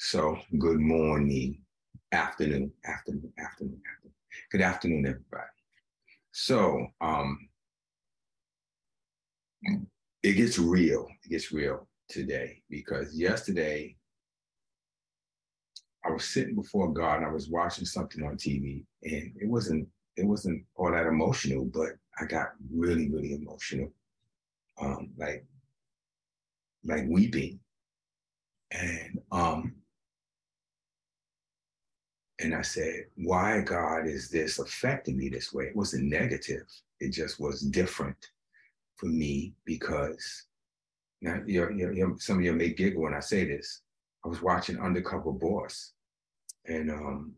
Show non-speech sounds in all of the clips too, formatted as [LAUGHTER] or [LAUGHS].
So, good morning, afternoon, afternoon, afternoon, afternoon. Good afternoon, everybody. So, um, it gets real. It gets real today because yesterday I was sitting before God and I was watching something on TV, and it wasn't it wasn't all that emotional, but I got really, really emotional, um, like like weeping, and um, and I said, why God is this affecting me this way? It wasn't negative. It just was different for me because now you're, you're, some of you may giggle when I say this. I was watching Undercover Boss, and um,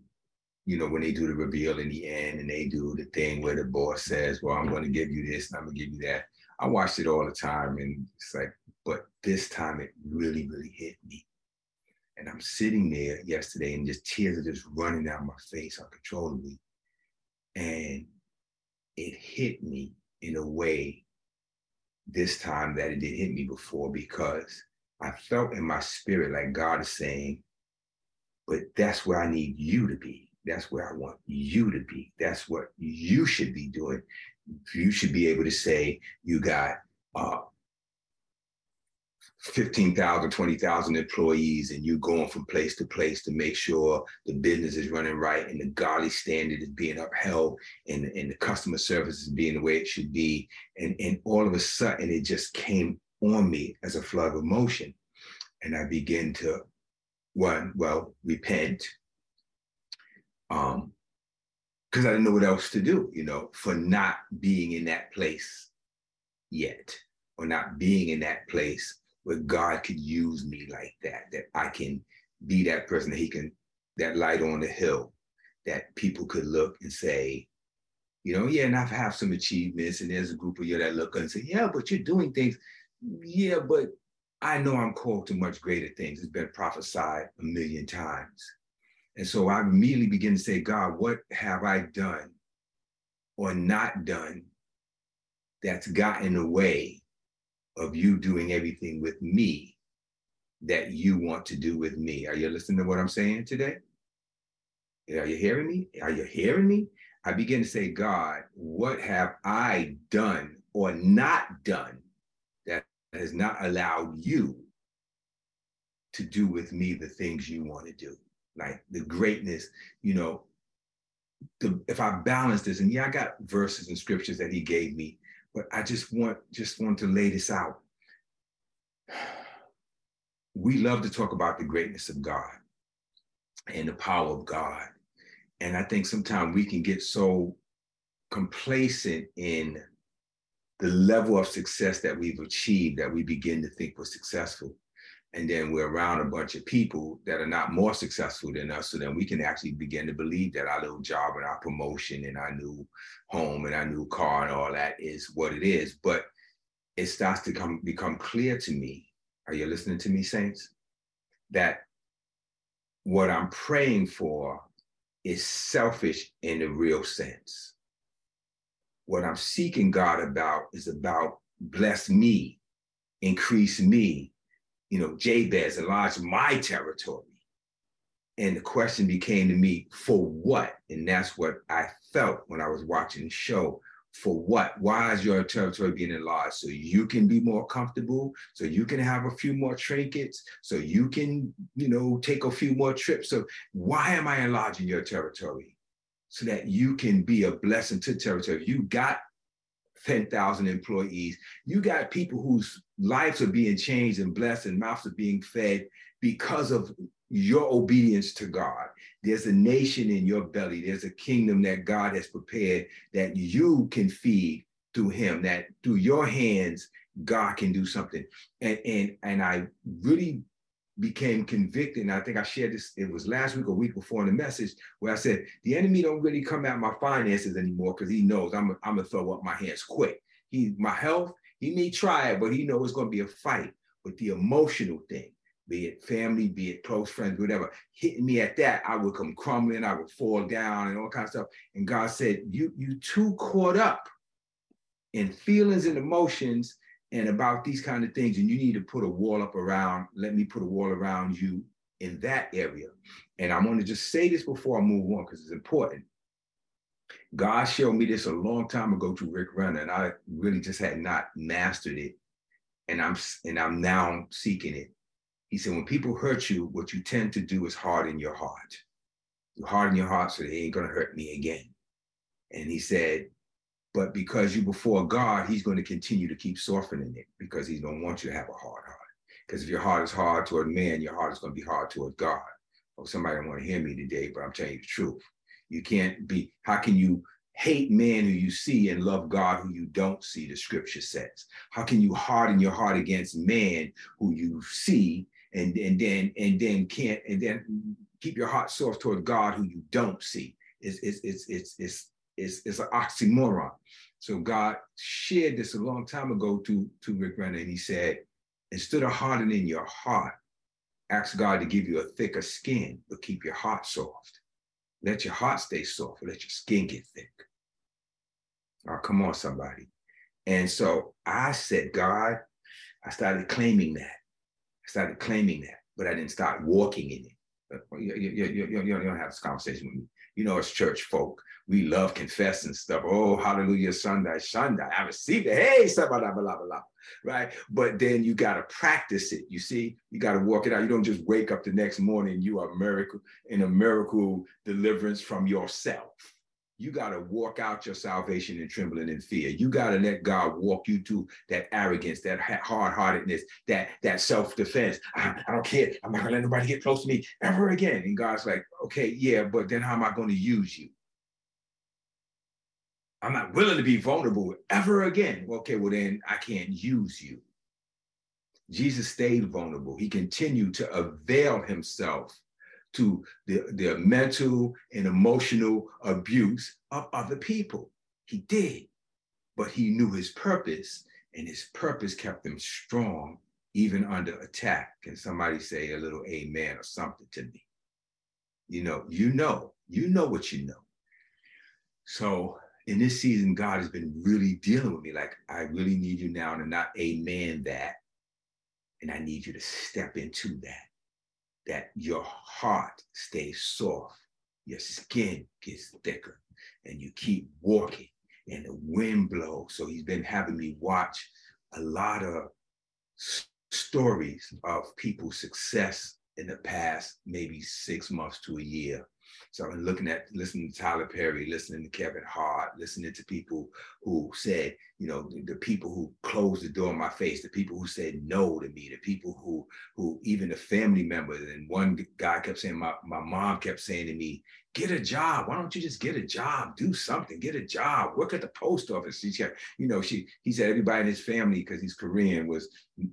you know when they do the reveal in the end, and they do the thing where the boss says, "Well, I'm going to give you this, and I'm going to give you that." I watched it all the time, and it's like, but this time it really, really hit me and I'm sitting there yesterday and just tears are just running down my face uncontrollably. And it hit me in a way this time that it didn't hit me before because I felt in my spirit like God is saying, but that's where I need you to be. That's where I want you to be. That's what you should be doing. You should be able to say, you got uh, 15,000, 20,000 employees and you going from place to place to make sure the business is running right and the godly standard is being upheld and, and the customer service is being the way it should be. And, and all of a sudden it just came on me as a flood of emotion. And I began to, one, well, repent. Um, because I didn't know what else to do, you know, for not being in that place yet, or not being in that place where God could use me like that, that I can be that person that he can, that light on the hill, that people could look and say, you know, yeah, and I have some achievements, and there's a group of you that look and say, yeah, but you're doing things. Yeah, but I know I'm called to much greater things. It's been prophesied a million times. And so I immediately begin to say, God, what have I done or not done that's got in the way of you doing everything with me that you want to do with me. Are you listening to what I'm saying today? Are you hearing me? Are you hearing me? I begin to say, God, what have I done or not done that has not allowed you to do with me the things you want to do? Like the greatness, you know, the, if I balance this, and yeah, I got verses and scriptures that he gave me but I just want just want to lay this out. We love to talk about the greatness of God and the power of God. And I think sometimes we can get so complacent in the level of success that we've achieved that we begin to think we're successful and then we're around a bunch of people that are not more successful than us so then we can actually begin to believe that our little job and our promotion and our new home and our new car and all that is what it is. But it starts to come become clear to me are you listening to me saints? That what i'm praying for is selfish in the real sense. What i'm seeking god about is about bless me increase me you know, Jabez enlarged my territory. And the question became to me, for what? And that's what I felt when I was watching the show. For what? Why is your territory being enlarged? So you can be more comfortable, so you can have a few more trinkets, so you can, you know, take a few more trips. So why am I enlarging your territory? So that you can be a blessing to territory. You got 10,000 employees. You got people whose lives are being changed and blessed and mouths are being fed because of your obedience to God. There's a nation in your belly. There's a kingdom that God has prepared that you can feed through him, that through your hands, God can do something. And, and, and I really became convicted. And I think I shared this, it was last week or week before in the message where I said, the enemy don't really come at my finances anymore because he knows I'm, I'm gonna throw up my hands quick. He, my health, he may try it, but he knows it's gonna be a fight. with the emotional thing, be it family, be it close friends, whatever, hitting me at that, I would come crumbling, I would fall down and all kinds of stuff. And God said, you, you too caught up in feelings and emotions and about these kind of things, and you need to put a wall up around, let me put a wall around you in that area. And I'm going to just say this before I move on because it's important. God showed me this a long time ago to Rick Renner, and I really just had not mastered it. And I'm and I'm now seeking it. He said, when people hurt you, what you tend to do is harden your heart. You harden your heart so they ain't gonna hurt me again. And he said, but because you before God, he's going to continue to keep softening it because he don't want you to have a hard heart. Because if your heart is hard toward man, your heart is going to be hard toward God. Oh, somebody don't want to hear me today, but I'm telling you the truth. You can't be, how can you hate man who you see and love God who you don't see, the scripture says? How can you harden your heart against man who you see and, and then and then can't and then keep your heart soft toward God who you don't see? It's it's it's it's it's it's, it's an oxymoron. So God shared this a long time ago to, to Rick Renner, and he said, instead of hardening your heart, ask God to give you a thicker skin, but keep your heart soft. Let your heart stay soft, let your skin get thick. Oh, come on, somebody. And so I said, God, I started claiming that. I started claiming that, but I didn't start walking in it. You, you, you, you, you don't have this conversation with me. You know, as church folk, we love confessing stuff. Oh, hallelujah, Sunday, Sunday. I received it. Hey, blah blah, blah, blah, blah, right? But then you got to practice it. You see, you got to walk it out. You don't just wake up the next morning, you are miracle in a miracle deliverance from yourself. You got to walk out your salvation in trembling and fear. You got to let God walk you to that arrogance, that hard-heartedness, that that self-defense. I, I don't care. I'm not gonna let nobody get close to me ever again. And God's like, okay, yeah, but then how am I going to use you? I'm not willing to be vulnerable ever again. Okay, well, then I can't use you. Jesus stayed vulnerable. He continued to avail himself to the, the mental and emotional abuse of other people. He did, but he knew his purpose, and his purpose kept him strong even under attack. Can somebody say a little amen or something to me? You know, you know, you know what you know. So in this season, God has been really dealing with me. Like, I really need you now to not amen that. And I need you to step into that. That your heart stays soft, your skin gets thicker, and you keep walking, and the wind blows. So he's been having me watch a lot of stories of people's success in the past maybe six months to a year so I'm looking at listening to Tyler Perry, listening to Kevin Hart, listening to people who said, you know, the, the, people who closed the door in my face, the people who said no to me, the people who who even the family members. And one guy kept saying, my, my mom kept saying to me, get a job. Why don't you just get a job? Do something, get a job, work at the post office. She kept, you know, she he said everybody in his family, because he's Korean, was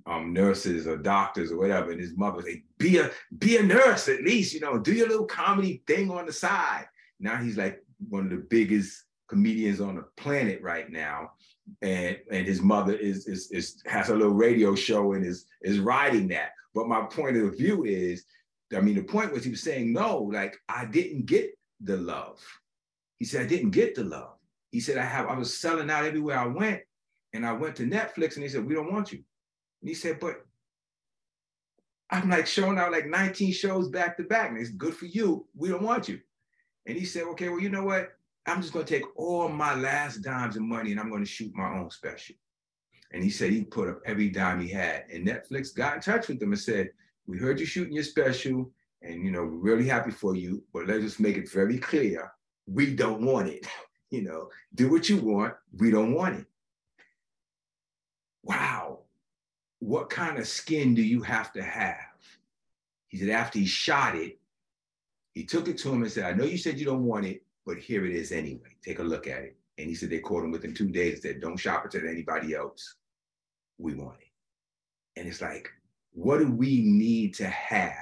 um, nurses or doctors or whatever. And his mother said, be a be a nurse at least, you know, do your little comedy thing on the side. Now he's like one of the biggest comedians on the planet right now. And and his mother is is, is has a little radio show and is is riding that. But my point of view is I mean, the point was he was saying, no, like I didn't get the love. He said, I didn't get the love. He said, I have, I was selling out everywhere I went. And I went to Netflix and they said, we don't want you. And he said, but I'm like showing out like 19 shows back to back. And it's good for you. We don't want you. And he said, okay, well, you know what? I'm just to take all my last dimes of money and I'm to shoot my own special. And he said he put up every dime he had. And Netflix got in touch with him and said, we heard you shooting your special, and you know, we're really happy for you, but let's just make it very clear. We don't want it. [LAUGHS] You know, do what you want, we don't want it. Wow. What kind of skin do you have to have? He said, after he shot it, he took it to him and said, I know you said you don't want it, but here it is anyway. Take a look at it. And he said they called him within two days and said, Don't shop it to anybody else. We want it. And it's like, what do we need to have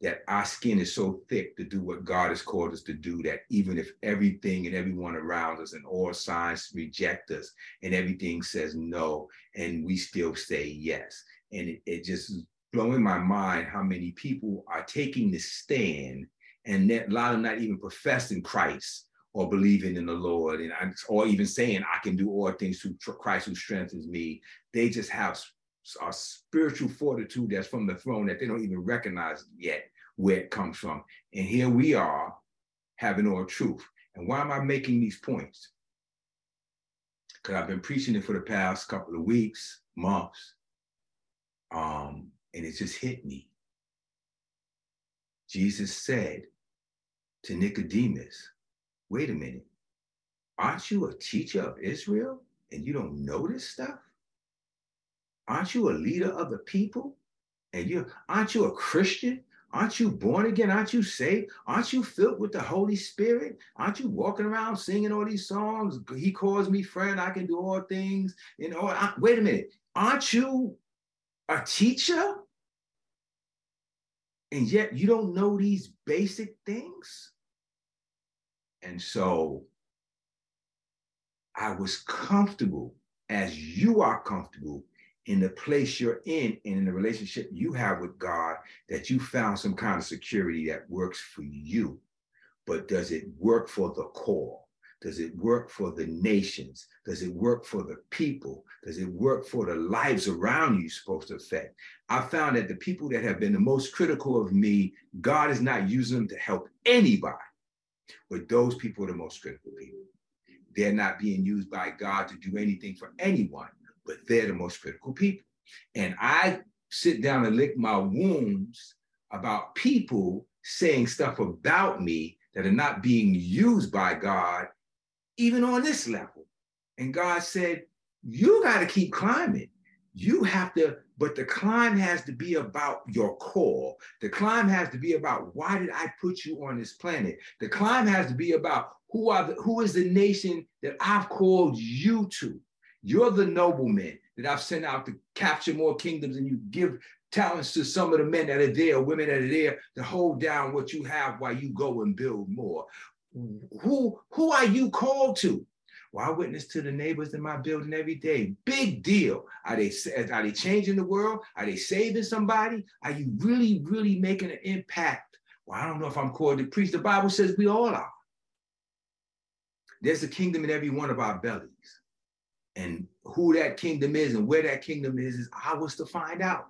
that our skin is so thick to do what God has called us to do that even if everything and everyone around us and all signs reject us and everything says no, and we still say yes. And it, it just blowing my mind how many people are taking the stand and that, a lot of them not even professing Christ or believing in the Lord, and or even saying I can do all things through Christ who strengthens me. They just have a spiritual fortitude that's from the throne that they don't even recognize yet where it comes from. And here we are having all truth. And why am I making these points? Because I've been preaching it for the past couple of weeks, months, um, and it just hit me. Jesus said to Nicodemus, wait a minute, aren't you a teacher of Israel and you don't know this stuff? Aren't you a leader of the people? And you aren't you a Christian? Aren't you born again? Aren't you saved? Aren't you filled with the Holy Spirit? Aren't you walking around singing all these songs? He calls me friend. I can do all things. You know, I, wait a minute. Aren't you a teacher? And yet you don't know these basic things? And so I was comfortable as you are comfortable in the place you're in and in the relationship you have with God that you found some kind of security that works for you. But does it work for the core? Does it work for the nations? Does it work for the people? Does it work for the lives around you supposed to affect? I found that the people that have been the most critical of me, God is not using them to help anybody, but those people are the most critical people. They're not being used by God to do anything for anyone but they're the most critical people. And I sit down and lick my wounds about people saying stuff about me that are not being used by God, even on this level. And God said, You got to keep climbing. You have to, but the climb has to be about your core. The climb has to be about why did I put you on this planet? The climb has to be about who are the, who is the nation that I've called you to. You're the nobleman that I've sent out to capture more kingdoms, and you give talents to some of the men that are there, women that are there to hold down what you have while you go and build more. Who, who are you called to? Well, I witness to the neighbors in my building every day. Big deal. Are they are they changing the world? Are they saving somebody? Are you really, really making an impact? Well, I don't know if I'm called to preach. The Bible says we all are. There's a kingdom in every one of our bellies and who that kingdom is and where that kingdom is is ours to find out.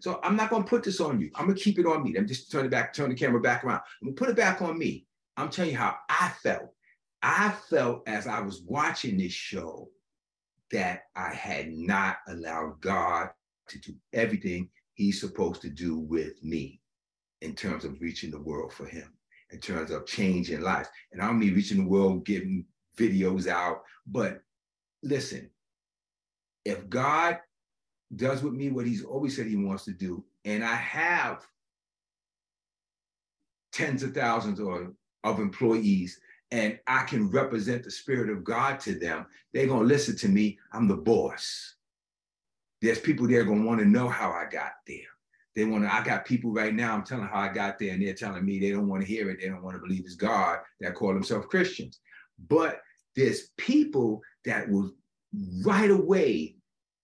So I'm not gonna put this on you. I'm gonna keep it on me. I'm just turn it back, turn the camera back around. I'm gonna put it back on me. I'm telling you how I felt. I felt as I was watching this show that I had not allowed God to do everything He's supposed to do with me in terms of reaching the world for Him, in terms of changing lives. And I don't mean reaching the world, giving videos out, but listen, if God does with me what he's always said he wants to do, and I have tens of thousands or of employees and I can represent the spirit of God to them, they're gonna listen to me. I'm the boss. There's people there gonna want to know how I got there. They want to, I got people right now, I'm telling how I got there, and they're telling me they don't want to hear it, they don't want to believe it's God that call themselves Christians. But there's people that will right away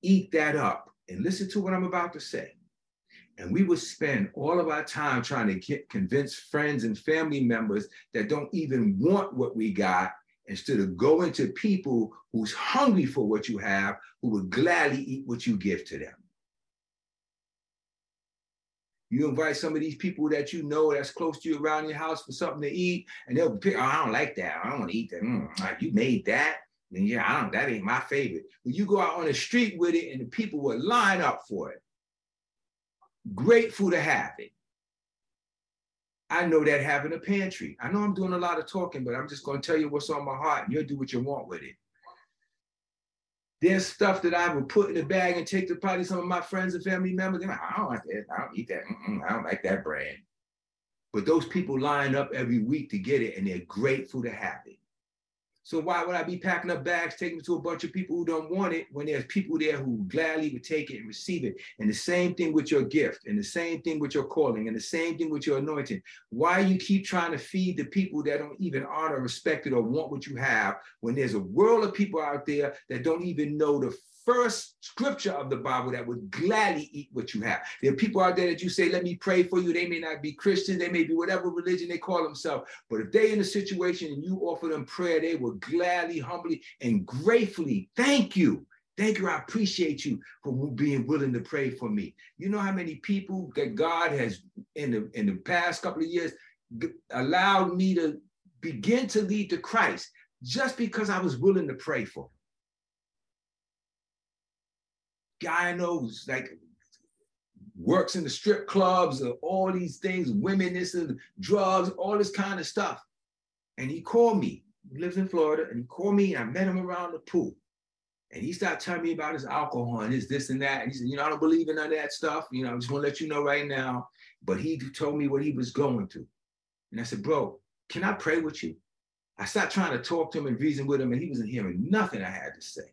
eat that up and listen to what I'm about to say. And we would spend all of our time trying to get, convince friends and family members that don't even want what we got instead of going to people who's hungry for what you have, who would gladly eat what you give to them. You invite some of these people that you know that's close to you around your house for something to eat, and they'll pick, oh, I don't like that. I don't want to eat that. Mm, you made that And yeah, I don't, that ain't my favorite. But you go out on the street with it and the people would line up for it. Grateful to have it. I know that having a pantry. I know I'm doing a lot of talking, but I'm just going to tell you what's on my heart and you'll do what you want with it. There's stuff that I would put in a bag and take to probably some of my friends and family members. Like, I don't like that. I don't eat that. Mm-mm, I don't like that brand. But those people line up every week to get it and they're grateful to have it. So why would I be packing up bags, taking to a bunch of people who don't want it when there's people there who gladly would take it and receive it? And the same thing with your gift, and the same thing with your calling, and the same thing with your anointing. Why you keep trying to feed the people that don't even honor, respect it, or want what you have when there's a world of people out there that don't even know the first scripture of the Bible that would gladly eat what you have. There are people out there that you say, let me pray for you. They may not be Christian, they may be whatever religion they call themselves. But if they're in a situation and you offer them prayer, they will gladly, humbly, and gratefully thank you Thank you. I appreciate you for being willing to pray for me. You know how many people that God has in the in the past couple of years allowed me to begin to lead to Christ just because I was willing to pray for. Guy knows like works in the strip clubs, and all these things, women, this and drugs, all this kind of stuff. And he called me. Lives in Florida, and he called me. And I met him around the pool. And he started telling me about his alcohol and his this and that. And he said, you know, I don't believe in none of that stuff. You know, I just want to let you know right now. But he told me what he was going through. And I said, bro, can I pray with you? I started trying to talk to him and reason with him, and he wasn't hearing nothing I had to say.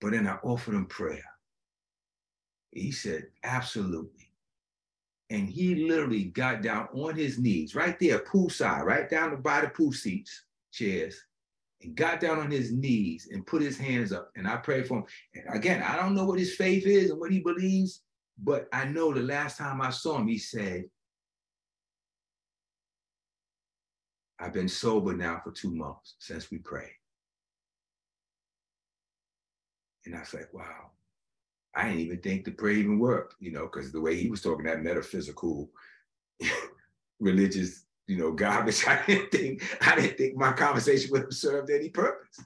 But then I offered him prayer. He said, absolutely. And he literally got down on his knees right there, poolside, right down by the pool seats, chairs, and got down on his knees and put his hands up. And I prayed for him. And again, I don't know what his faith is and what he believes, but I know the last time I saw him, he said, I've been sober now for two months since we prayed. And I was like, wow, I didn't even think the prayer even worked, you know, because the way he was talking that metaphysical, [LAUGHS] religious, you know, garbage, [LAUGHS] I didn't think, I didn't think my conversation would have served any purpose.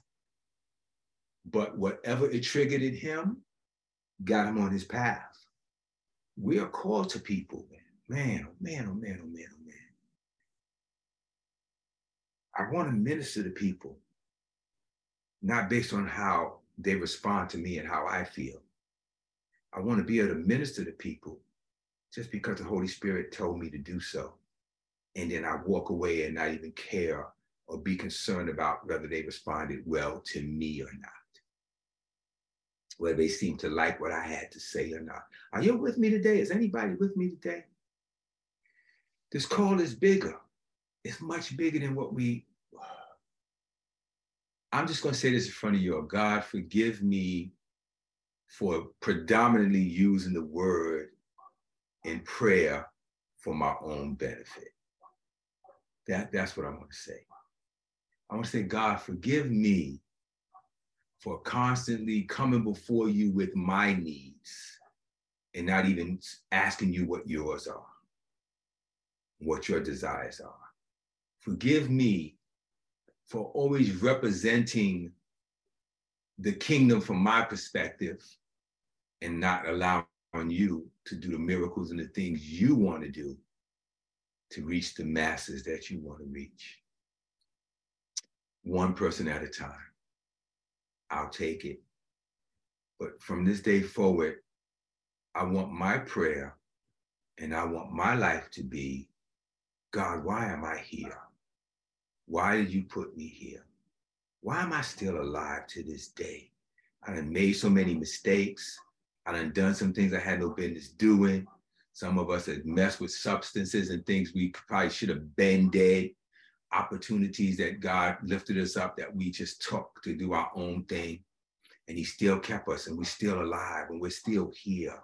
But whatever it triggered in him got him on his path. We are called to people, man. Man, oh man, oh man, oh man, oh man. I want to minister to people, not based on how they respond to me and how I feel. I want to be able to minister to people just because the Holy Spirit told me to do so. And then I walk away and not even care or be concerned about whether they responded well to me or not. Whether they seem to like what I had to say or not. Are you with me today? Is anybody with me today? This call is bigger. It's much bigger than what we. I'm just going to say this in front of you. God, forgive me for predominantly using the word in prayer for my own benefit. That, that's what I want to say. I want to say, God, forgive me for constantly coming before you with my needs and not even asking you what yours are, what your desires are. Forgive me for always representing the kingdom from my perspective and not allowing you to do the miracles and the things you want to do to reach the masses that you want to reach. One person at a time. I'll take it. But from this day forward, I want my prayer and I want my life to be God, why am I here? Why did you put me here? Why am I still alive to this day? I have made so many mistakes. I done done some things I had no business doing. Some of us have messed with substances and things we probably should have been dead. Opportunities that God lifted us up that we just took to do our own thing. And He still kept us and we're still alive and we're still here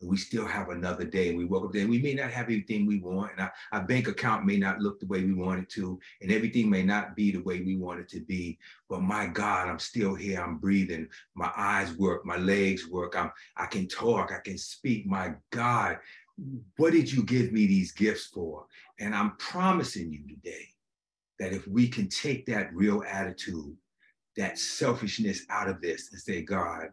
and we still have another day. And we woke up there and we may not have everything we want. And our, our, bank account may not look the way we want it to. And everything may not be the way we want it to be. But my God, I'm still here. I'm breathing. My eyes work. My legs work. I'm, I can talk. I can speak. My God, what did you give me these gifts for? And I'm promising you today that if we can take that real attitude, that selfishness out of this and say, God,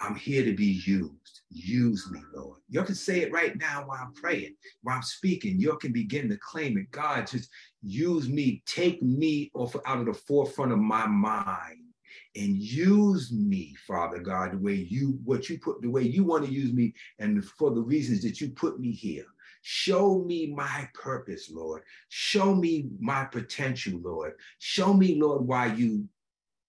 I'm here to be used. Use me, Lord. You can say it right now while I'm praying, while I'm speaking. You can begin to claim it. God, just use me. Take me off out of the forefront of my mind and use me, Father God, the way you what you put the way you want to use me and for the reasons that you put me here. Show me my purpose, Lord. Show me my potential, Lord. Show me, Lord, why you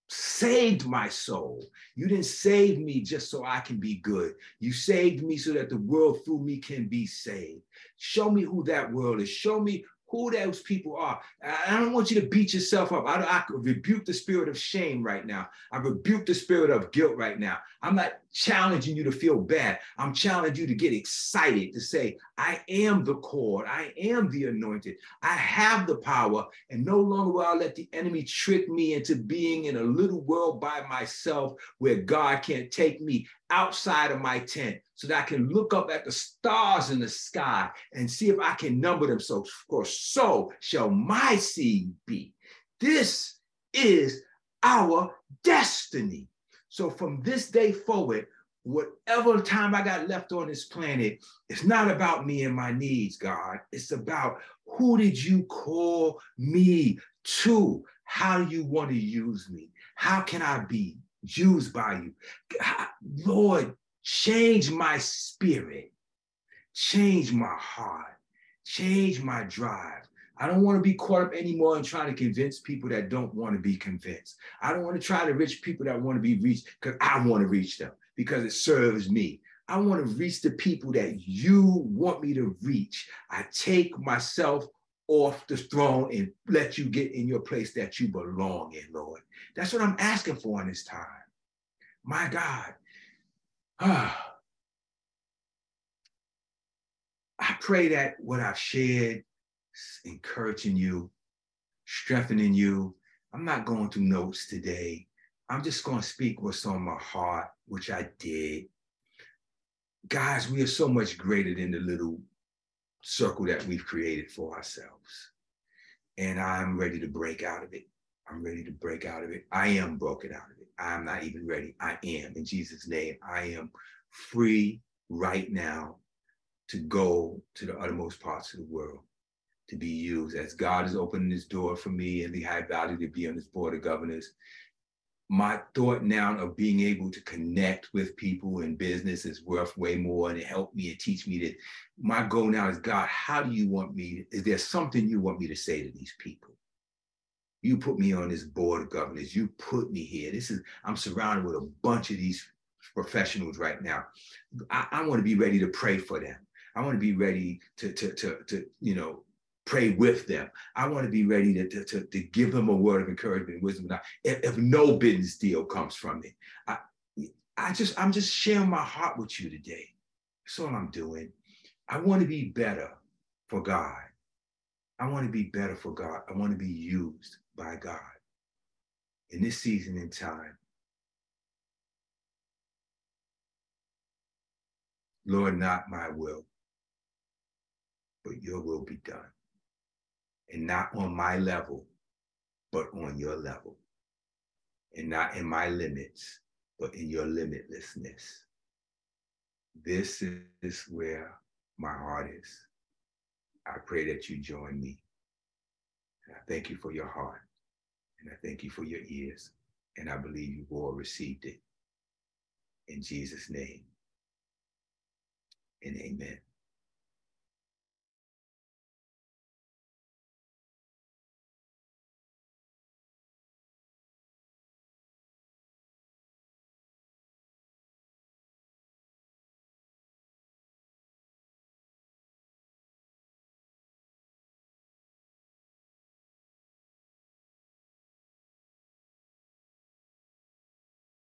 saved my soul. You didn't save me just so I can be good. You saved me so that the world through me can be saved. Show me who that world is. Show me who those people are. I don't want you to beat yourself up. I, I rebuke the spirit of shame right now. I rebuke the spirit of guilt right now. I'm not challenging you to feel bad. I'm challenging you to get excited to say, I am the cord. I am the anointed. I have the power. And no longer will I let the enemy trick me into being in a little world by myself where God can't take me outside of my tent so that I can look up at the stars in the sky and see if I can number them. So, course, so shall my seed be. This is our destiny. So from this day forward, whatever time I got left on this planet, it's not about me and my needs, God. It's about who did you call me to? How do you want to use me? How can I be used by you? Lord, change my spirit, change my heart, change my drive, I don't want to be caught up anymore in trying to convince people that don't want to be convinced. I don't want to try to reach people that want to be reached because I want to reach them because it serves me. I want to reach the people that you want me to reach. I take myself off the throne and let you get in your place that you belong in, Lord. That's what I'm asking for in this time. My God. Ah. [SIGHS] I pray that what I've shared encouraging you, strengthening you. I'm not going through notes today. I'm just going to speak what's on my heart, which I did. Guys, we are so much greater than the little circle that we've created for ourselves. And I'm ready to break out of it. I'm ready to break out of it. I am broken out of it. I'm not even ready. I am. In Jesus' name, I am free right now to go to the uttermost parts of the world to be used as God is opening this door for me and the high value to be on this board of governors. My thought now of being able to connect with people in business is worth way more and it helped me and teach me that my goal now is God, how do you want me? Is there something you want me to say to these people? You put me on this board of governors. You put me here. This is, I'm surrounded with a bunch of these professionals right now. I, I want to be ready to pray for them. I want to be ready to, to, to, to, you know, pray with them. I want to be ready to, to, to, give them a word of encouragement and wisdom. If, if no business deal comes from me, I, I just, I'm just sharing my heart with you today. That's all I'm doing. I want to be better for God. I want to be better for God. I want to be used by God in this season in time. Lord, not my will, but your will be done and not on my level, but on your level. And not in my limits, but in your limitlessness. This is where my heart is. I pray that you join me. And I thank you for your heart. And I thank you for your ears. And I believe you've all received it. In Jesus' name. And amen.